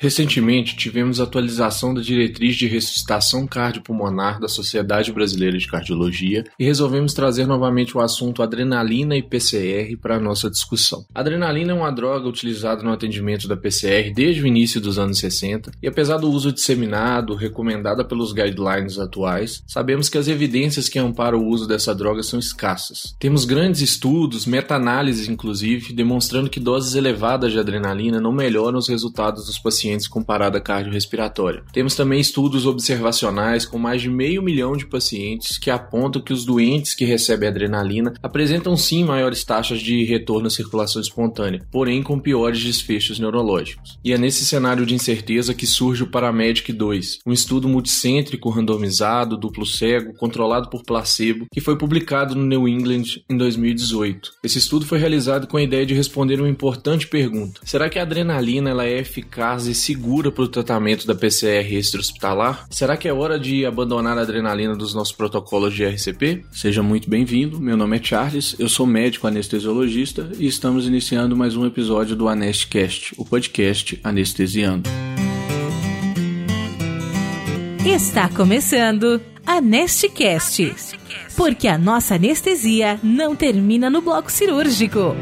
Recentemente, tivemos atualização da diretriz de ressuscitação cardiopulmonar da Sociedade Brasileira de Cardiologia e resolvemos trazer novamente o assunto adrenalina e PCR para a nossa discussão. A adrenalina é uma droga utilizada no atendimento da PCR desde o início dos anos 60 e apesar do uso disseminado, recomendada pelos guidelines atuais, sabemos que as evidências que amparam o uso dessa droga são escassas. Temos grandes estudos, meta-análises inclusive, demonstrando que doses elevadas de adrenalina não melhoram os resultados dos pacientes com parada cardiorrespiratória. Temos também estudos observacionais com mais de meio milhão de pacientes que apontam que os doentes que recebem adrenalina apresentam sim maiores taxas de retorno à circulação espontânea, porém com piores desfechos neurológicos. E é nesse cenário de incerteza que surge o Paramedic 2, um estudo multicêntrico randomizado, duplo cego, controlado por placebo, que foi publicado no New England em 2018. Esse estudo foi realizado com a ideia de responder uma importante pergunta: será que a adrenalina ela é eficaz e segura para o tratamento da PCR extra-hospitalar? Será que é hora de abandonar a adrenalina dos nossos protocolos de RCP? Seja muito bem-vindo, meu nome é Charles, eu sou médico anestesiologista e estamos iniciando mais um episódio do Anestcast, o podcast Anestesiando. Está começando Anestcast, porque a nossa anestesia não termina no bloco cirúrgico.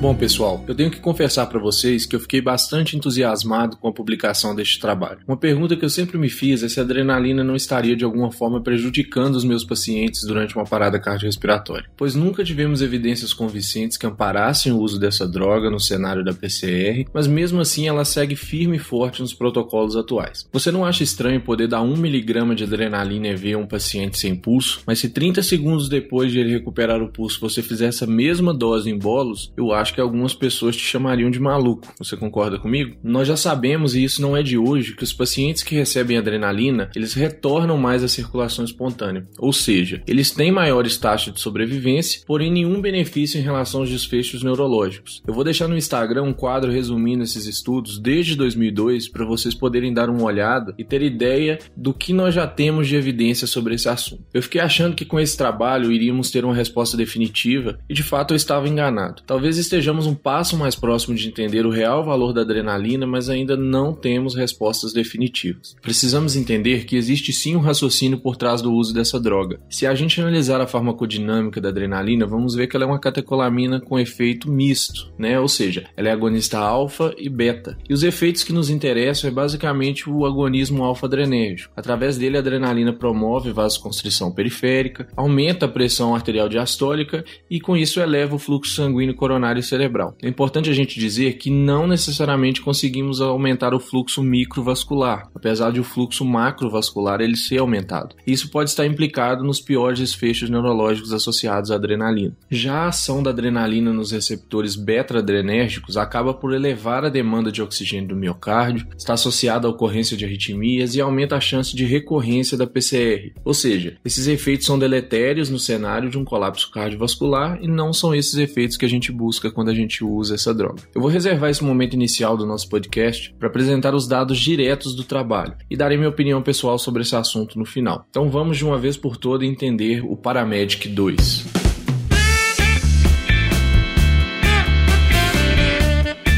Bom, pessoal, eu tenho que confessar para vocês que eu fiquei bastante entusiasmado com a publicação deste trabalho. Uma pergunta que eu sempre me fiz é se a adrenalina não estaria de alguma forma prejudicando os meus pacientes durante uma parada cardiorrespiratória, pois nunca tivemos evidências convincentes que amparassem o uso dessa droga no cenário da PCR, mas mesmo assim ela segue firme e forte nos protocolos atuais. Você não acha estranho poder dar 1mg de adrenalina EV a um paciente sem pulso, mas se 30 segundos depois de ele recuperar o pulso você fizer essa mesma dose em bolos, eu acho acho que algumas pessoas te chamariam de maluco. Você concorda comigo? Nós já sabemos, e isso não é de hoje, que os pacientes que recebem adrenalina, eles retornam mais à circulação espontânea. Ou seja, eles têm maiores taxas de sobrevivência, porém nenhum benefício em relação aos desfechos neurológicos. Eu vou deixar no Instagram um quadro resumindo esses estudos desde 2002 para vocês poderem dar uma olhada e ter ideia do que nós já temos de evidência sobre esse assunto. Eu fiquei achando que com esse trabalho iríamos ter uma resposta definitiva e de fato eu estava enganado. Talvez esteja estejamos um passo mais próximo de entender o real valor da adrenalina, mas ainda não temos respostas definitivas. Precisamos entender que existe sim um raciocínio por trás do uso dessa droga. Se a gente analisar a farmacodinâmica da adrenalina, vamos ver que ela é uma catecolamina com efeito misto, né? Ou seja, ela é agonista alfa e beta. E os efeitos que nos interessam é basicamente o agonismo alfa-adrenérgico. Através dele, a adrenalina promove vasoconstrição periférica, aumenta a pressão arterial diastólica e com isso eleva o fluxo sanguíneo coronário cerebral. É importante a gente dizer que não necessariamente conseguimos aumentar o fluxo microvascular, apesar de o fluxo macrovascular ele ser aumentado. Isso pode estar implicado nos piores desfechos neurológicos associados à adrenalina. Já a ação da adrenalina nos receptores beta-adrenérgicos acaba por elevar a demanda de oxigênio do miocárdio, está associada à ocorrência de arritmias e aumenta a chance de recorrência da PCR. Ou seja, esses efeitos são deletérios no cenário de um colapso cardiovascular e não são esses efeitos que a gente busca quando a gente usa essa droga. Eu vou reservar esse momento inicial do nosso podcast para apresentar os dados diretos do trabalho e darei minha opinião pessoal sobre esse assunto no final. Então vamos de uma vez por todas entender o Paramedic 2.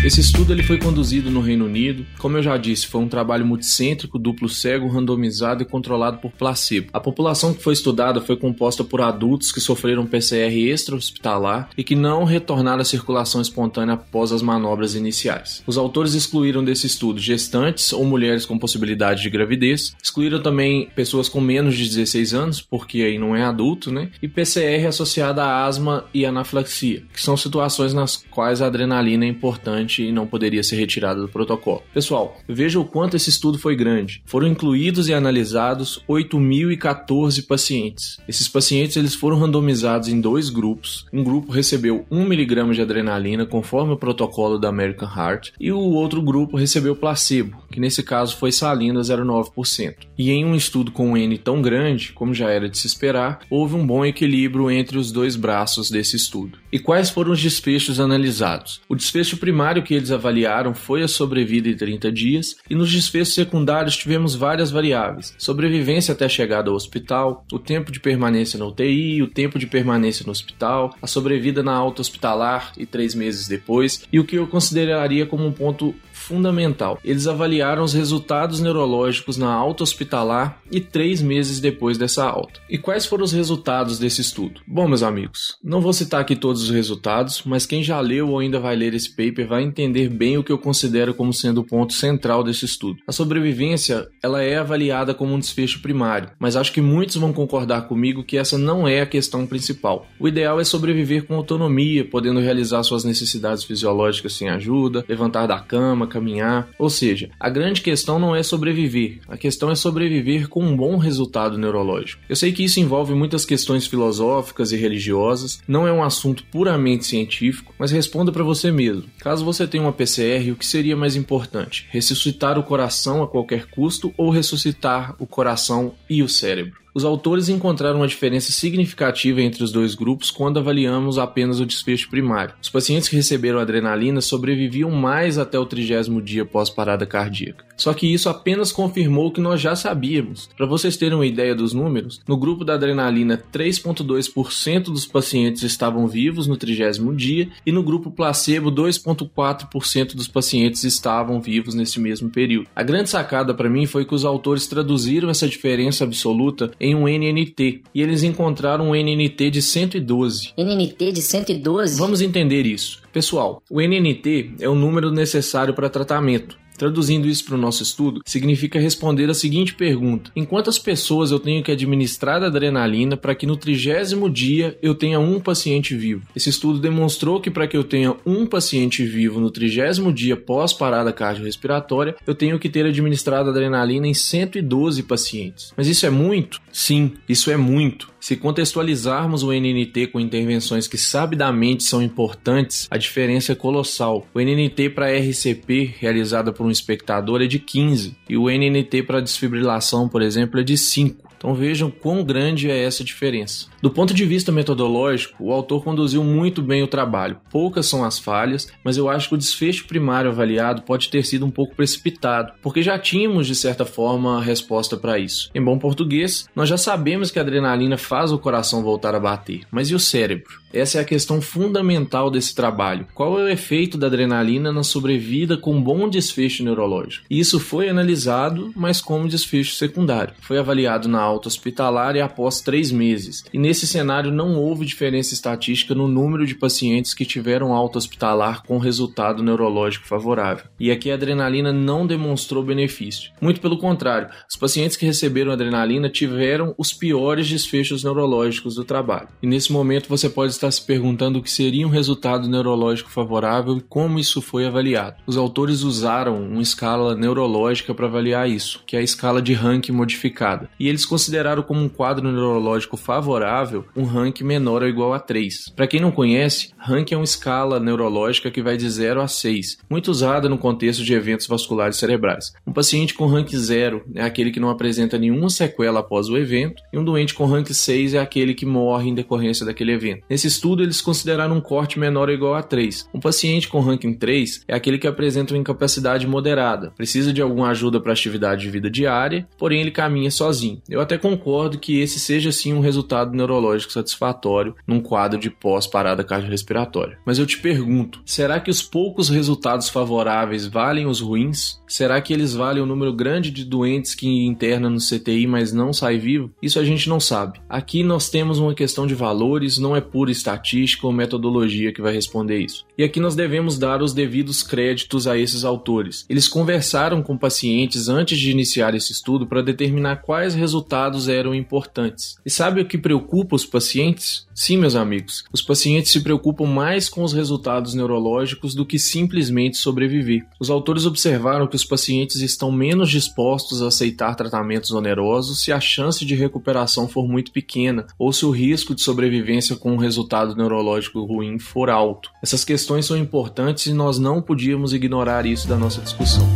Esse estudo ele foi conduzido no Reino Unido. Como eu já disse, foi um trabalho multicêntrico, duplo cego, randomizado e controlado por placebo. A população que foi estudada foi composta por adultos que sofreram PCR extra-hospitalar e que não retornaram à circulação espontânea após as manobras iniciais. Os autores excluíram desse estudo gestantes ou mulheres com possibilidade de gravidez, excluíram também pessoas com menos de 16 anos, porque aí não é adulto, né? E PCR associada a asma e anafilaxia, que são situações nas quais a adrenalina é importante e não poderia ser retirada do protocolo. Pessoal, veja o quanto esse estudo foi grande. Foram incluídos e analisados 8.014 pacientes. Esses pacientes eles foram randomizados em dois grupos. Um grupo recebeu 1 mg de adrenalina, conforme o protocolo da American Heart, e o outro grupo recebeu placebo, que nesse caso foi salina 0,9%. E em um estudo com um N tão grande, como já era de se esperar, houve um bom equilíbrio entre os dois braços desse estudo. E quais foram os desfechos analisados? O desfecho primário que eles avaliaram foi a sobrevida em 30 dias, e nos desfechos secundários tivemos várias variáveis: sobrevivência até a chegada ao hospital, o tempo de permanência na UTI, o tempo de permanência no hospital, a sobrevida na alta hospitalar e três meses depois, e o que eu consideraria como um ponto fundamental. Eles avaliaram os resultados neurológicos na alta hospitalar e três meses depois dessa alta. E quais foram os resultados desse estudo? Bom, meus amigos, não vou citar aqui todos os resultados, mas quem já leu ou ainda vai ler esse paper vai entender bem o que eu considero como sendo o ponto central desse estudo. A sobrevivência, ela é avaliada como um desfecho primário, mas acho que muitos vão concordar comigo que essa não é a questão principal. O ideal é sobreviver com autonomia, podendo realizar suas necessidades fisiológicas sem ajuda, levantar da cama, caminhar. Ou seja, a grande questão não é sobreviver, a questão é sobreviver com um bom resultado neurológico. Eu sei que isso envolve muitas questões filosóficas e religiosas, não é um assunto puramente científico, mas responda para você mesmo. Caso você tenha uma PCR, o que seria mais importante? Ressuscitar o coração a qualquer custo ou ressuscitar o coração e o cérebro? Os autores encontraram uma diferença significativa entre os dois grupos quando avaliamos apenas o desfecho primário. Os pacientes que receberam adrenalina sobreviviam mais até o trigésimo dia pós-parada cardíaca. Só que isso apenas confirmou o que nós já sabíamos. Para vocês terem uma ideia dos números, no grupo da adrenalina, 3,2% dos pacientes estavam vivos no trigésimo dia e no grupo placebo, 2,4% dos pacientes estavam vivos nesse mesmo período. A grande sacada para mim foi que os autores traduziram essa diferença absoluta em um NNT e eles encontraram um NNT de 112. NNT de 112? Vamos entender isso. Pessoal, o NNT é o número necessário para tratamento. Traduzindo isso para o nosso estudo, significa responder a seguinte pergunta: Em quantas pessoas eu tenho que administrar adrenalina para que no trigésimo dia eu tenha um paciente vivo? Esse estudo demonstrou que para que eu tenha um paciente vivo no trigésimo dia pós parada cardiorrespiratória, eu tenho que ter administrado adrenalina em 112 pacientes. Mas isso é muito? Sim, isso é muito. Se contextualizarmos o NNT com intervenções que sabidamente são importantes, a diferença é colossal. O NNT para RCP, realizada por um espectador, é de 15, e o NNT para desfibrilação, por exemplo, é de 5. Então vejam quão grande é essa diferença. Do ponto de vista metodológico, o autor conduziu muito bem o trabalho. Poucas são as falhas, mas eu acho que o desfecho primário avaliado pode ter sido um pouco precipitado, porque já tínhamos de certa forma a resposta para isso. Em bom português, nós já sabemos que a adrenalina faz o coração voltar a bater, mas e o cérebro? Essa é a questão fundamental desse trabalho. Qual é o efeito da adrenalina na sobrevida com bom desfecho neurológico? Isso foi analisado, mas como desfecho secundário. Foi avaliado na alta hospitalar e após três meses. E nesse cenário não houve diferença estatística no número de pacientes que tiveram alta hospitalar com resultado neurológico favorável. E aqui a adrenalina não demonstrou benefício. Muito pelo contrário, os pacientes que receberam adrenalina tiveram os piores desfechos neurológicos do trabalho. E nesse momento você pode está se perguntando o que seria um resultado neurológico favorável e como isso foi avaliado. Os autores usaram uma escala neurológica para avaliar isso, que é a escala de ranking modificada. E eles consideraram como um quadro neurológico favorável um ranking menor ou igual a 3. Para quem não conhece, ranking é uma escala neurológica que vai de 0 a 6, muito usada no contexto de eventos vasculares cerebrais. Um paciente com ranking 0 é aquele que não apresenta nenhuma sequela após o evento, e um doente com ranking 6 é aquele que morre em decorrência daquele evento. Nesse estudo, eles consideraram um corte menor ou igual a 3. Um paciente com ranking 3 é aquele que apresenta uma incapacidade moderada, precisa de alguma ajuda para atividade de vida diária, porém ele caminha sozinho. Eu até concordo que esse seja sim um resultado neurológico satisfatório num quadro de pós-parada cardiorrespiratória. Mas eu te pergunto, será que os poucos resultados favoráveis valem os ruins? Será que eles valem o número grande de doentes que internam no CTI, mas não sai vivo? Isso a gente não sabe. Aqui nós temos uma questão de valores, não é pura estatística ou metodologia que vai responder isso. E aqui nós devemos dar os devidos créditos a esses autores. Eles conversaram com pacientes antes de iniciar esse estudo para determinar quais resultados eram importantes. E sabe o que preocupa os pacientes? Sim, meus amigos, os pacientes se preocupam mais com os resultados neurológicos do que simplesmente sobreviver. Os autores observaram que os pacientes estão menos dispostos a aceitar tratamentos onerosos se a chance de recuperação for muito pequena ou se o risco de sobrevivência com um resultado neurológico ruim for alto. Essas questões são importantes e nós não podíamos ignorar isso da nossa discussão.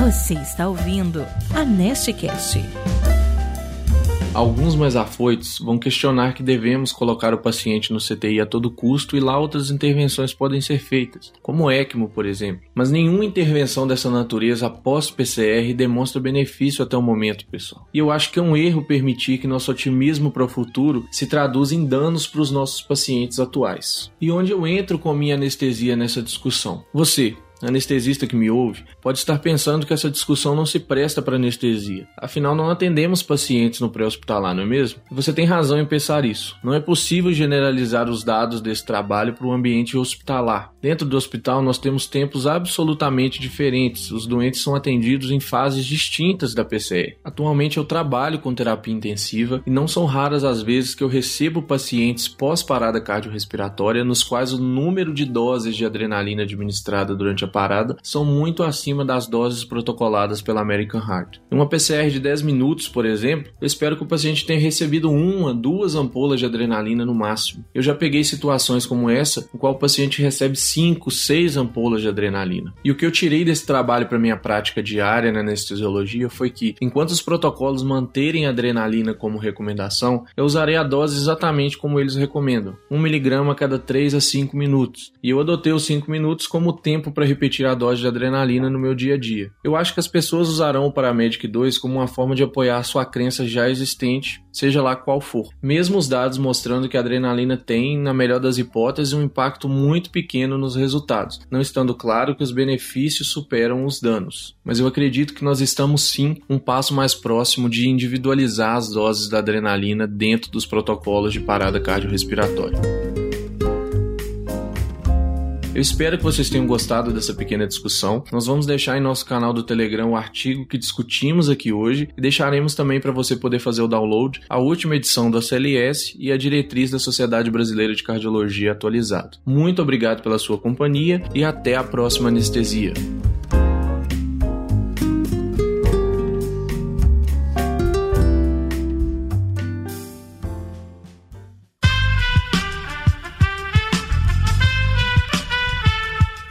Você está ouvindo a Nestcast Alguns mais afoitos vão questionar que devemos colocar o paciente no CTI a todo custo e lá outras intervenções podem ser feitas, como ECMO, por exemplo. Mas nenhuma intervenção dessa natureza após PCR demonstra benefício até o momento, pessoal. E eu acho que é um erro permitir que nosso otimismo para o futuro se traduza em danos para os nossos pacientes atuais. E onde eu entro com minha anestesia nessa discussão? Você, anestesista que me ouve, pode estar pensando que essa discussão não se presta para anestesia. Afinal, não atendemos pacientes no pré-hospitalar, não é mesmo? Você tem razão em pensar isso. Não é possível generalizar os dados desse trabalho para o ambiente hospitalar. Dentro do hospital, nós temos tempos absolutamente diferentes. Os doentes são atendidos em fases distintas da PCR. Atualmente, eu trabalho com terapia intensiva e não são raras as vezes que eu recebo pacientes pós-parada cardiorrespiratória nos quais o número de doses de adrenalina administrada durante a parada são muito acima das doses protocoladas pela American Heart. Uma PCR de 10 minutos, por exemplo, eu espero que o paciente tenha recebido uma, duas ampolas de adrenalina no máximo. Eu já peguei situações como essa, em qual o paciente recebe 5, 6 ampolas de adrenalina. E o que eu tirei desse trabalho para minha prática diária na anestesiologia foi que, enquanto os protocolos manterem a adrenalina como recomendação, eu usarei a dose exatamente como eles recomendam, 1 mg a cada 3 a 5 minutos. E eu adotei os 5 minutos como tempo para repetir a dose de adrenalina no meu dia a dia. Eu acho que as pessoas usarão o Paramedic 2 como uma forma de apoiar sua crença já existente, seja lá qual for. Mesmo os dados mostrando que a adrenalina tem, na melhor das hipóteses, um impacto muito pequeno nos resultados, não estando claro que os benefícios superam os danos. Mas eu acredito que nós estamos sim um passo mais próximo de individualizar as doses da adrenalina dentro dos protocolos de parada cardiorrespiratória. Eu espero que vocês tenham gostado dessa pequena discussão. Nós vamos deixar em nosso canal do Telegram o artigo que discutimos aqui hoje e deixaremos também para você poder fazer o download a última edição da CLS e a diretriz da Sociedade Brasileira de Cardiologia atualizado. Muito obrigado pela sua companhia e até a próxima anestesia.